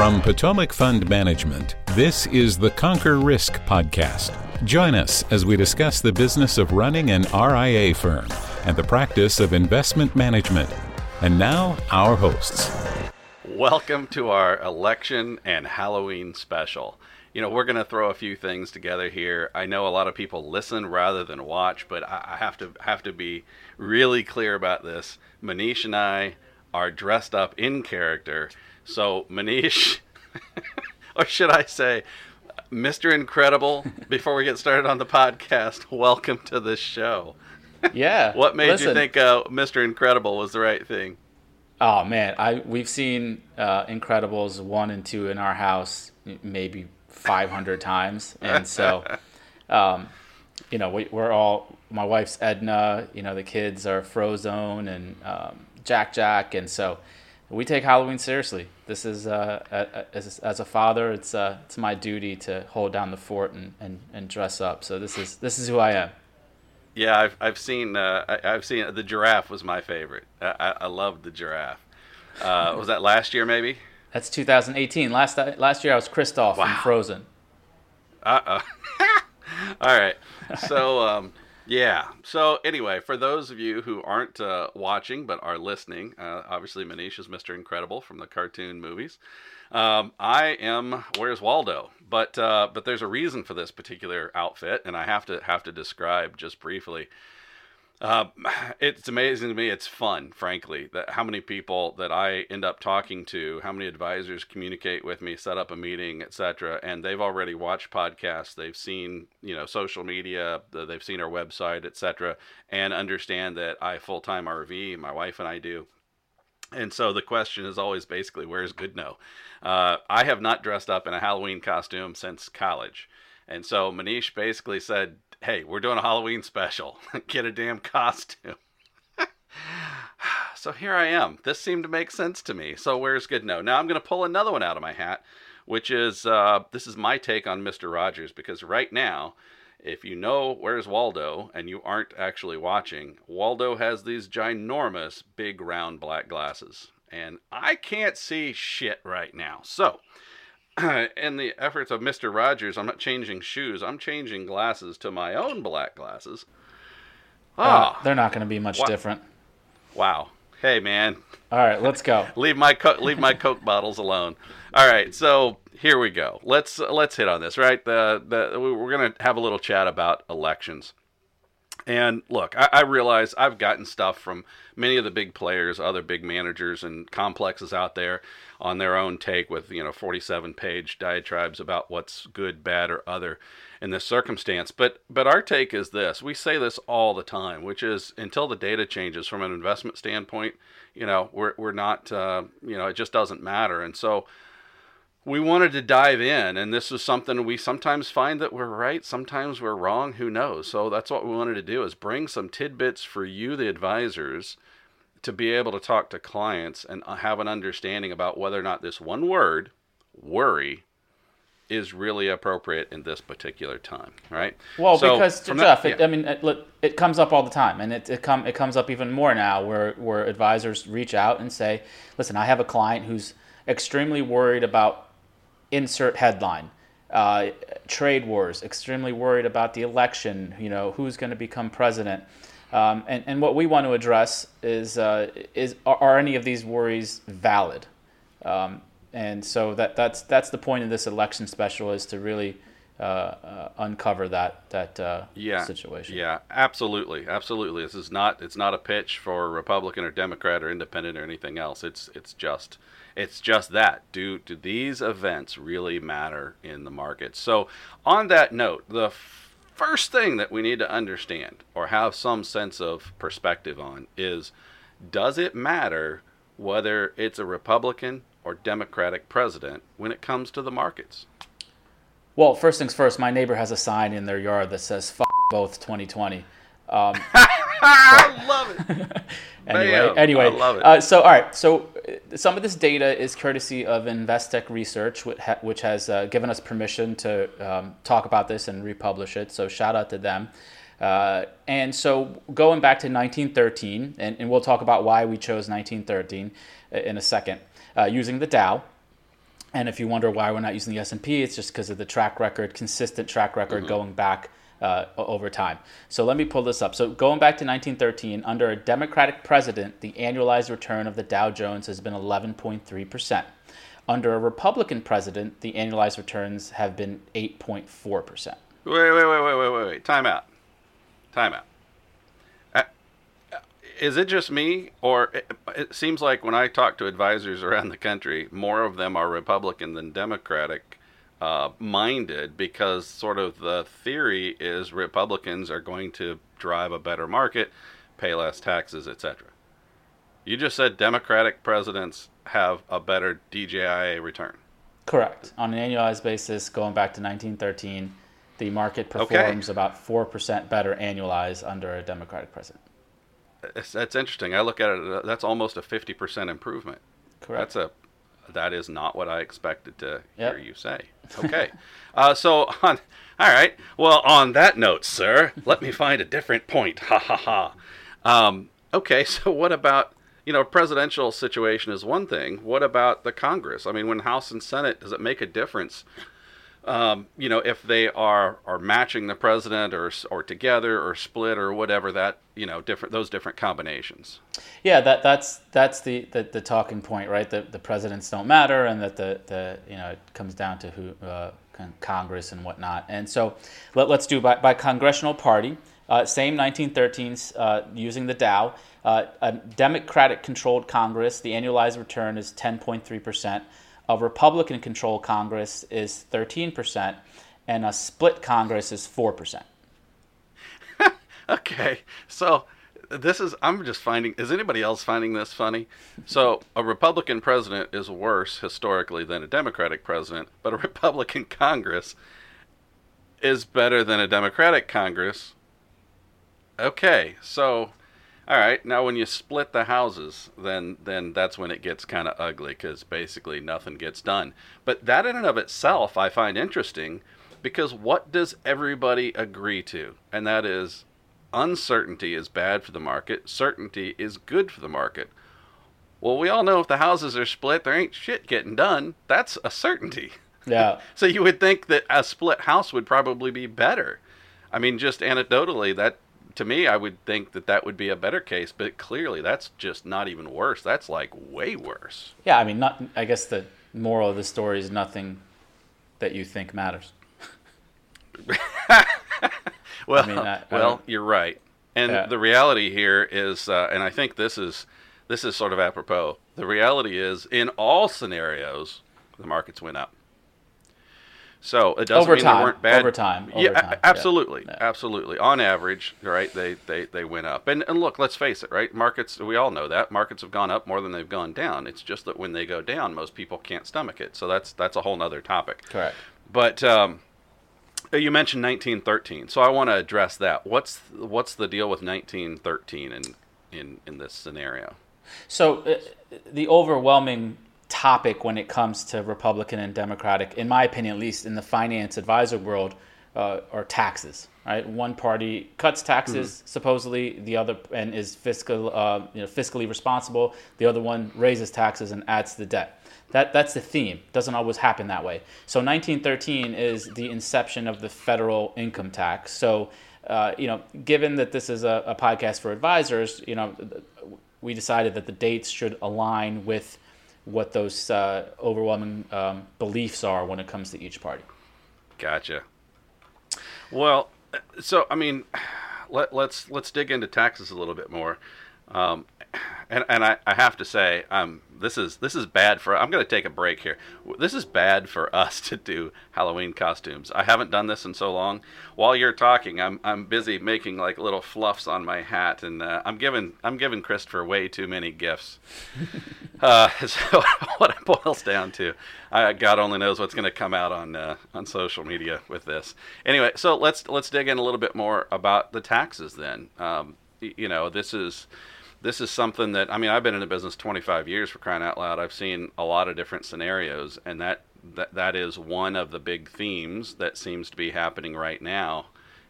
From Potomac Fund Management, this is the Conquer Risk podcast. Join us as we discuss the business of running an RIA firm and the practice of investment management. And now, our hosts. Welcome to our election and Halloween special. You know, we're going to throw a few things together here. I know a lot of people listen rather than watch, but I have to have to be really clear about this. Manish and I are dressed up in character so, Manish, or should I say, Mr. Incredible, before we get started on the podcast, welcome to the show. Yeah. what made listen. you think uh, Mr. Incredible was the right thing? Oh man, I we've seen uh, Incredibles one and two in our house maybe 500 times, and so, um, you know, we, are all my wife's Edna, you know, the kids are Frozone and um, Jack Jack, and so we take Halloween seriously. This is uh, as, as a father, it's uh, it's my duty to hold down the fort and, and, and dress up. So this is this is who I am. Yeah, I've I've seen uh, I, have seen the giraffe was my favorite. I, I loved the giraffe. Uh, was that last year maybe? That's 2018. Last last year I was Kristoff wow. from Frozen. Uh oh. All right. So um, yeah. So anyway, for those of you who aren't uh, watching but are listening, uh, obviously Manish is Mr. Incredible from the cartoon movies. Um, I am Where's Waldo, but uh, but there's a reason for this particular outfit, and I have to have to describe just briefly. Uh, it's amazing to me. It's fun, frankly, that how many people that I end up talking to, how many advisors communicate with me, set up a meeting, etc., and they've already watched podcasts, they've seen you know social media, they've seen our website, etc., and understand that I full time RV, my wife and I do. And so the question is always basically, where's Goodnow? Uh, I have not dressed up in a Halloween costume since college. And so Manish basically said, hey, we're doing a Halloween special. Get a damn costume. so here I am. This seemed to make sense to me. So where's Goodnow? Now I'm going to pull another one out of my hat, which is uh, this is my take on Mr. Rogers because right now, if you know where's Waldo and you aren't actually watching, Waldo has these ginormous big round black glasses. And I can't see shit right now. So in the efforts of Mr. Rogers, I'm not changing shoes. I'm changing glasses to my own black glasses. Ah, uh, they're not going to be much wow. different. Wow. Hey, man. All right, let's go. leave my co- leave my Coke bottles alone. All right, so here we go. Let's let's hit on this. Right, the the we're going to have a little chat about elections. And look, I, I, realize I've gotten stuff from many of the big players, other big managers and complexes out there on their own take with, you know, 47 page diatribes about what's good, bad, or other in this circumstance. But but our take is this. We say this all the time, which is until the data changes from an investment standpoint, you know, we're, we're not, uh, you know, it just doesn't matter. And so we wanted to dive in and this is something we sometimes find that we're right sometimes we're wrong who knows so that's what we wanted to do is bring some tidbits for you the advisors to be able to talk to clients and uh, have an understanding about whether or not this one word worry is really appropriate in this particular time, right? Well, so because Jeff, that, yeah. it, I mean, it, it, comes up all the time, and it, it come it comes up even more now, where where advisors reach out and say, "Listen, I have a client who's extremely worried about insert headline. Uh, trade wars, extremely worried about the election, you know, who's going to become president. Um, and, and what we want to address is, uh, is are, are, any of these worries valid? Um, and so that, that's, that's the point of this election special is to really uh, uh, uncover that, that uh, yeah, situation. Yeah, absolutely. Absolutely. This is not, it's not a pitch for Republican or Democrat or independent or anything else. It's, it's just it's just that. Do, do these events really matter in the market? So, on that note, the f- first thing that we need to understand or have some sense of perspective on is does it matter whether it's a Republican or Democratic president when it comes to the markets? Well, first things first, my neighbor has a sign in their yard that says "fuck both 2020." Um, I love it. anyway, Bam. anyway, I love it. Uh, so, all right. So, uh, some of this data is courtesy of Investec Research, which has uh, given us permission to um, talk about this and republish it. So, shout out to them. Uh, and so, going back to 1913, and, and, we'll talk about why we chose 1913 uh, in a second, uh, using the Dow. And if you wonder why we're not using the S&P, it's just because of the track record, consistent track record mm-hmm. going back uh, over time. So let me pull this up. So going back to 1913, under a Democratic president, the annualized return of the Dow Jones has been 11.3%. Under a Republican president, the annualized returns have been 8.4%. Wait, wait, wait, wait, wait, wait, wait. Time out. Time out is it just me, or it, it, seems like when I talk to advisors around the country, more of them are Republican than Democratic uh, minded because sort of the theory is Republicans are going to drive a better market, pay less taxes, etc. You just said Democratic presidents have a better DJIA return. Correct. On an annualized basis, going back to 1913, the market performs okay. about 4% better annualized under a Democratic president that's interesting. I look at it. Uh, that's almost a fifty percent improvement. Correct. That's a. That is not what I expected to yep. hear you say. Okay. uh, so on. All right. Well, on that note, sir, let me find a different point. Ha ha ha. Um, okay. So what about you know presidential situation is one thing. What about the Congress? I mean, when House and Senate, does it make a difference? Um, you know, if they are are matching the president or or together or split or whatever that you know different those different combinations. Yeah, that that's that's the, the, the talking point, right? That the presidents don't matter, and that the, the you know it comes down to who uh, Congress and whatnot. And so let, us do by, by congressional party. Uh, same 1913 uh, using the Dow. Uh, a Democratic controlled Congress, the annualized return is 10.3 percent a Republican controlled Congress is 13%, and a split Congress is 4%. okay. So this is, I'm just finding, is anybody else finding this funny? So a Republican president is worse historically than a Democratic president, but a Republican Congress is better than a Democratic Congress. Okay. So all right. Now, when you split the houses, then then that's when it gets kind of ugly because basically nothing gets done. But that in and of itself, I find interesting because what does everybody agree to? And that is uncertainty is bad for the market. Certainty is good for the market. Well, we all know if the houses are split, there ain't shit getting done. That's a certainty. Yeah. so you would think that a split house would probably be better. I mean, just anecdotally, that to me, I would think that that would be a better case, but clearly that's just not even worse. That's like way worse. Yeah, I mean, not. I guess the moral of the story is nothing that you think matters. well, I mean, I, well, you're right, and yeah. the reality here is, uh, and I think this is this is sort of apropos. The reality is, in all scenarios, the markets went up. So it doesn't over mean time, they weren't bad. Over time. Over yeah, time. absolutely, yeah. absolutely. On average, right? They, they they went up. And and look, let's face it, right? Markets. We all know that markets have gone up more than they've gone down. It's just that when they go down, most people can't stomach it. So that's that's a whole other topic. Correct. But um, you mentioned 1913, so I want to address that. What's what's the deal with 1913 in in in this scenario? So uh, the overwhelming topic when it comes to Republican and Democratic, in my opinion, at least in the finance advisor world, uh, are taxes. Right, one party cuts taxes mm-hmm. supposedly, the other and is fiscal, uh, you know, fiscally responsible. The other one raises taxes and adds to the debt. That that's the theme. Doesn't always happen that way. So 1913 is the inception of the federal income tax. So uh, you know, given that this is a, a podcast for advisors, you know, we decided that the dates should align with what those uh, overwhelming um, beliefs are when it comes to each party. Gotcha. Well, so I mean, let, let's let's dig into taxes a little bit more. Um, and and I, I have to say, um, this is this is bad for. I'm going to take a break here. This is bad for us to do Halloween costumes. I haven't done this in so long. While you're talking, I'm I'm busy making like little fluffs on my hat, and uh, I'm giving I'm giving Christopher way too many gifts. uh, so what it boils down to, I, God only knows what's going to come out on uh, on social media with this. Anyway, so let's let's dig in a little bit more about the taxes. Then, um, you know, this is this is something that I mean I've been in the business 25 years for crying out loud. I've seen a lot of different scenarios, and that that that is one of the big themes that seems to be happening right now.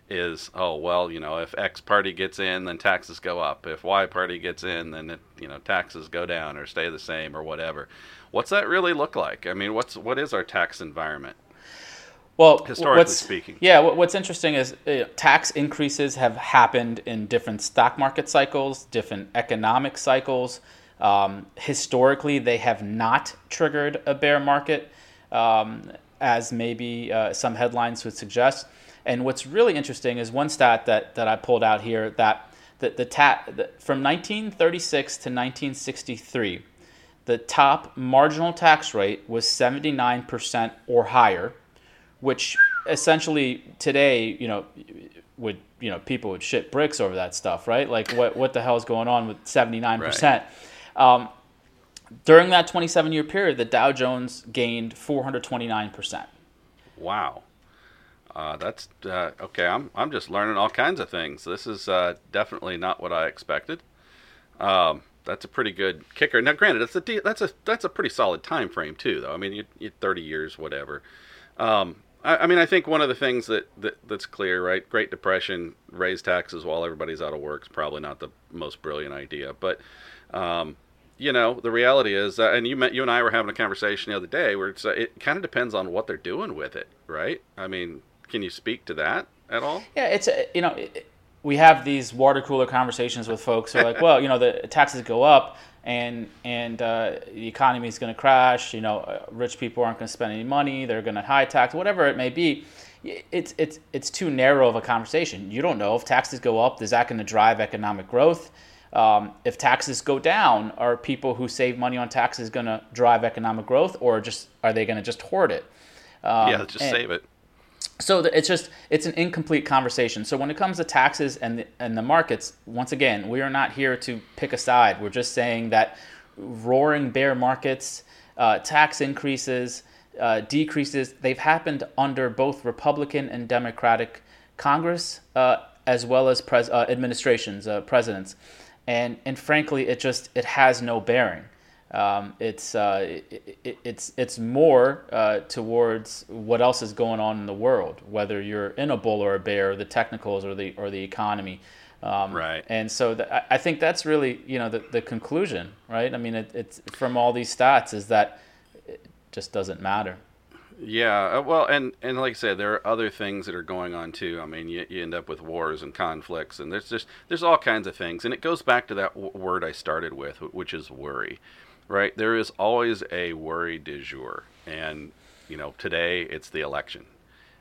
is oh well you know if X party gets in then taxes go up if Y party gets in then it, you know taxes go down or stay the same or whatever. What's that really look like? I mean, what's what is our tax environment? Well, historically speaking, yeah. What's interesting is uh, tax increases have happened in different stock market cycles, different economic cycles. Um, historically, they have not triggered a bear market, um, as maybe uh, some headlines would suggest. And what's really interesting is one stat that, that I pulled out here that the, the, ta- the from 1936 to 1963, the top marginal tax rate was 79% or higher, which essentially today, you know, would you know people would shit bricks over that stuff, right? Like what what the hell is going on with 79%? Um, during that 27 year period, the Dow Jones gained 429%. Wow. Uh, that's uh, okay. I'm I'm just learning all kinds of things. This is uh, definitely not what I expected. Um, that's a pretty good kicker. Now, granted, that's a that's a that's a pretty solid time frame too, though. I mean, you, you 30 years, whatever. Um, I, I, mean, I think one of the things that, that that's clear, right? Great Depression raise taxes while everybody's out of work is probably not the most brilliant idea, but um, you know, the reality is, uh, and you met, you and I were having a conversation the other day where it's, uh, it kind of depends on what they're doing with it, right? I mean, can you speak to that at all? Yeah, it's a, you know we have these water cooler conversations with folks who are like, well, you know, the taxes go up and and uh, the economy is going to crash. You know, uh, rich people aren't going to spend any money. They're going to high tax, whatever it may be. It's it's it's too narrow of a conversation. You don't know if taxes go up. Is that going to drive economic growth? Um, if taxes go down, are people who save money on taxes going to drive economic growth, or just are they going to just hoard it? Um, yeah, just and, save it so it's just it's an incomplete conversation. So when it comes to taxes and the, and the markets once again we are not here to pick a side. We're just saying that roaring bear markets uh, tax increases uh, decreases they've happened under both republican and democratic congress uh, as well as pres- uh, administrations uh, presidents. And and frankly it just it has no bearing um, it's uh, it, it, it's it's more uh, towards what else is going on in the world, whether you're in a bull or a bear, the technicals or the or the economy. Um, right. And so the, I think that's really you know the, the conclusion, right? I mean, it, it's from all these stats is that it just doesn't matter. Yeah, uh, well, and and like I said, there are other things that are going on too. I mean, you, you end up with wars and conflicts, and there's just there's all kinds of things, and it goes back to that w- word I started with, which is worry right? There is always a worry du jour. And, you know, today it's the election,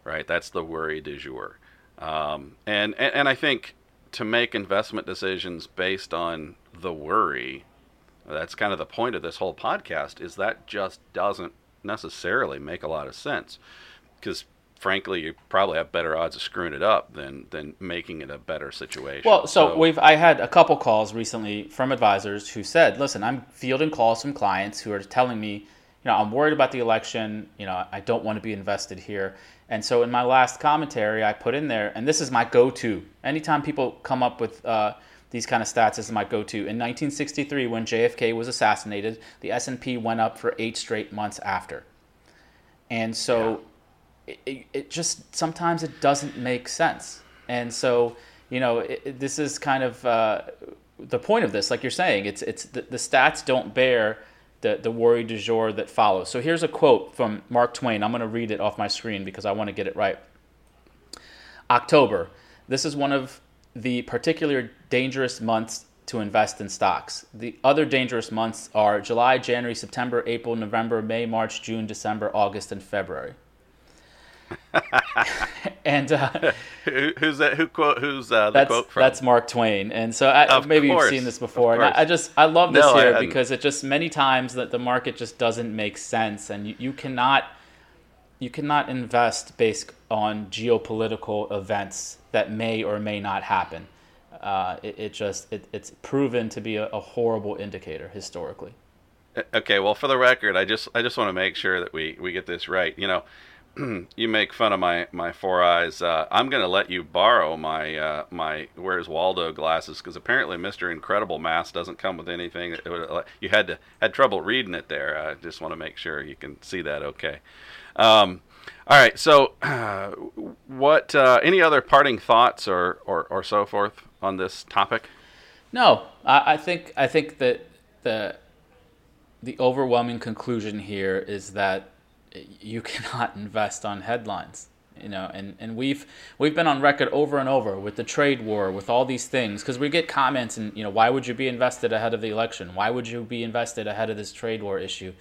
right? That's the worry du jour. Um, and, and, and I think to make investment decisions based on the worry, that's kind of the point of this whole podcast, is that just doesn't necessarily make a lot of sense. Because frankly, you probably have better odds of screwing it up than than making it a better situation. Well, so, so, we've I had a couple calls recently from advisors who said, "Listen, I'm fielding calls from clients who are telling me, you know, I'm worried about the election. You know, I don't want to be invested here." And so in my last commentary, I put in there, and this is my go-to. Anytime people come up with uh, these kind of stats, this is my go-to. In 1963, when JFK was assassinated, the S&P went up for eight straight months after. And so it, it just sometimes it doesn't make sense. And so, you know, it, this is kind of uh, the point of this. Like you're saying, it's it's the, the stats don't bear the the worry du jour that follows. So here's a quote from Mark Twain. I'm going to read it off my screen because I want to get it right. October. This is one of the particular dangerous months to invest in stocks. The other dangerous months are July, January, September, April, November, May, March, June, December, August, and February. and uh, Who, who's that? Who quote? Who's uh, the that's, quote from? That's Mark Twain. And so I, maybe course. you've seen this before. And I, I, just I love this no, here because it just many times that the market just doesn't make sense, and you, you cannot you cannot invest based on geopolitical events that may or may not happen. Uh, it, it, just it, it's proven to be a, a horrible indicator historically. Okay, well, for the record, I just I just want to make sure that we we get this right. You know, you make fun of my my four eyes. Uh, I'm going to let you borrow my uh, my Where's Waldo glasses because apparently Mr. Incredible Mask doesn't come with anything. Would, you had to had trouble reading it there. I just want to make sure you can see that okay. Um, All right. So, uh, what? Uh, any other parting thoughts or, or, or so forth on this topic? No, I, I think I think that the the overwhelming conclusion here is that you cannot invest on headlines you know and, and we've we've been on record over and over with the trade war with all these things because we get comments and you know why would you be invested ahead of the election? Why would you be invested ahead of this trade war issue?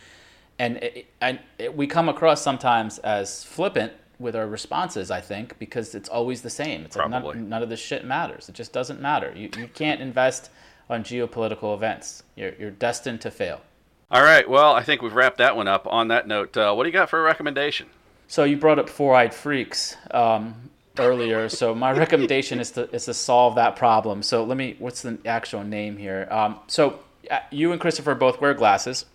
And it, and it, we come across sometimes as flippant with our responses i think because it's always the same. It's like none, none of this shit matters. It just doesn't matter. You, you can't invest on geopolitical events. You're, you're destined to fail all right. Well, I think we've wrapped that one up. On that note, uh, what do you got for a recommendation? So you brought up four-eyed freaks um, earlier. so my recommendation is to is to solve that problem. So let me. What's the actual name here? Um, so uh, you and Christopher both wear glasses.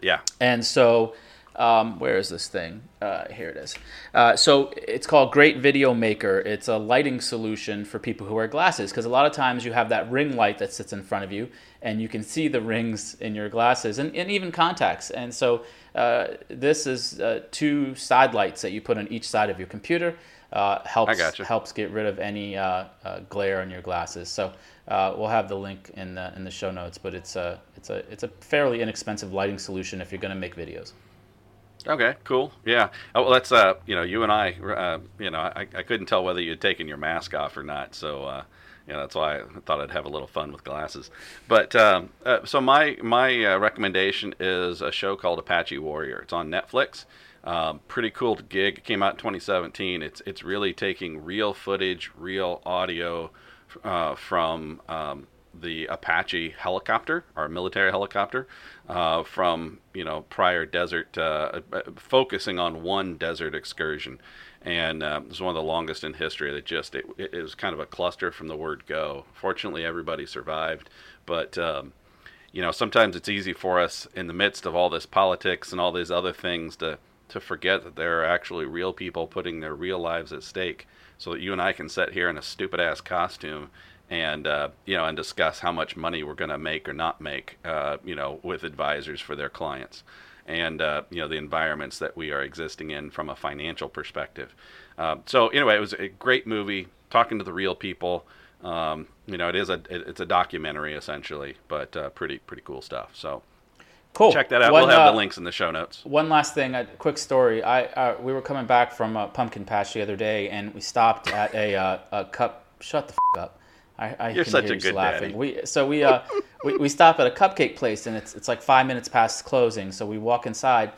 Yeah. And so um, where is this thing? Uh, here it is. Uh, so it's called Great Video Maker. It's a lighting solution for people who wear glasses because a lot of times you have that ring light that sits in front of you and you can see the rings in your glasses and, and even contacts. And so uh, this is uh, two side lights that you put on each side of your computer. Uh, helps helps get rid of any uh, glare on your glasses. So we'll have the link in the in the show notes. But it's a it's a it's a fairly inexpensive lighting solution if you're going to make videos. Okay, cool. Yeah. Oh, well, that's uh, you know, you and I, uh, you know, I, I couldn't tell whether you'd taken your mask off or not, so uh, yeah, that's why I thought I'd have a little fun with glasses. But um, uh, so my my uh, recommendation is a show called Apache Warrior. It's on Netflix. Um, pretty cool gig. It came out in 2017. It's it's really taking real footage, real audio uh, from um, the Apache helicopter, our military helicopter, uh, from you know prior desert, uh, uh, focusing on one desert excursion, and uh, it was one of the longest in history. That just it, it, was kind of a cluster from the word go. Fortunately, everybody survived, but um, you know sometimes it's easy for us in the midst of all this politics and all these other things to to forget that there are actually real people putting their real lives at stake, so that you and I can sit here in a stupid ass costume and uh, you know and discuss how much money we're going to make or not make uh, you know with advisors for their clients and uh, you know the environments that we are existing in from a financial perspective uh, so anyway it was a great movie talking to the real people um, you know it is a it's a documentary essentially but uh, pretty pretty cool stuff so Cool. Check that out. One, we'll have uh, the links in the show notes. One last thing, a quick story. I uh, we were coming back from a pumpkin patch the other day, and we stopped at a, uh, a cup. Shut the f- up. I, I You're such a good laughing. Daddy. We so we uh we, we stop at a cupcake place and it's it's like five minutes past closing. So we walk inside,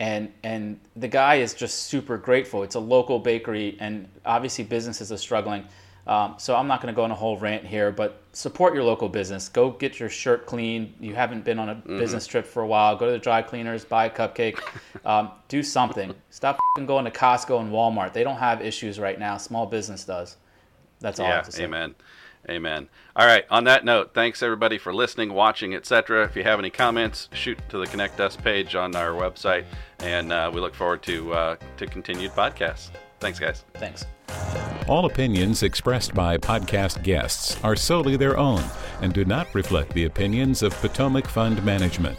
and and the guy is just super grateful. It's a local bakery, and obviously businesses are struggling. Um, so I'm not going to go on a whole rant here, but support your local business. Go get your shirt cleaned. You haven't been on a mm-hmm. business trip for a while. Go to the dry cleaners, buy a cupcake, um, do something. Stop going to Costco and Walmart. They don't have issues right now. Small business does. That's all yeah, I have to say. Amen. Amen. All right. On that note, thanks everybody for listening, watching, etc. If you have any comments, shoot to the Connect Us page on our website, and uh, we look forward to uh, to continued podcasts. Thanks, guys. Thanks. All opinions expressed by podcast guests are solely their own and do not reflect the opinions of Potomac Fund Management.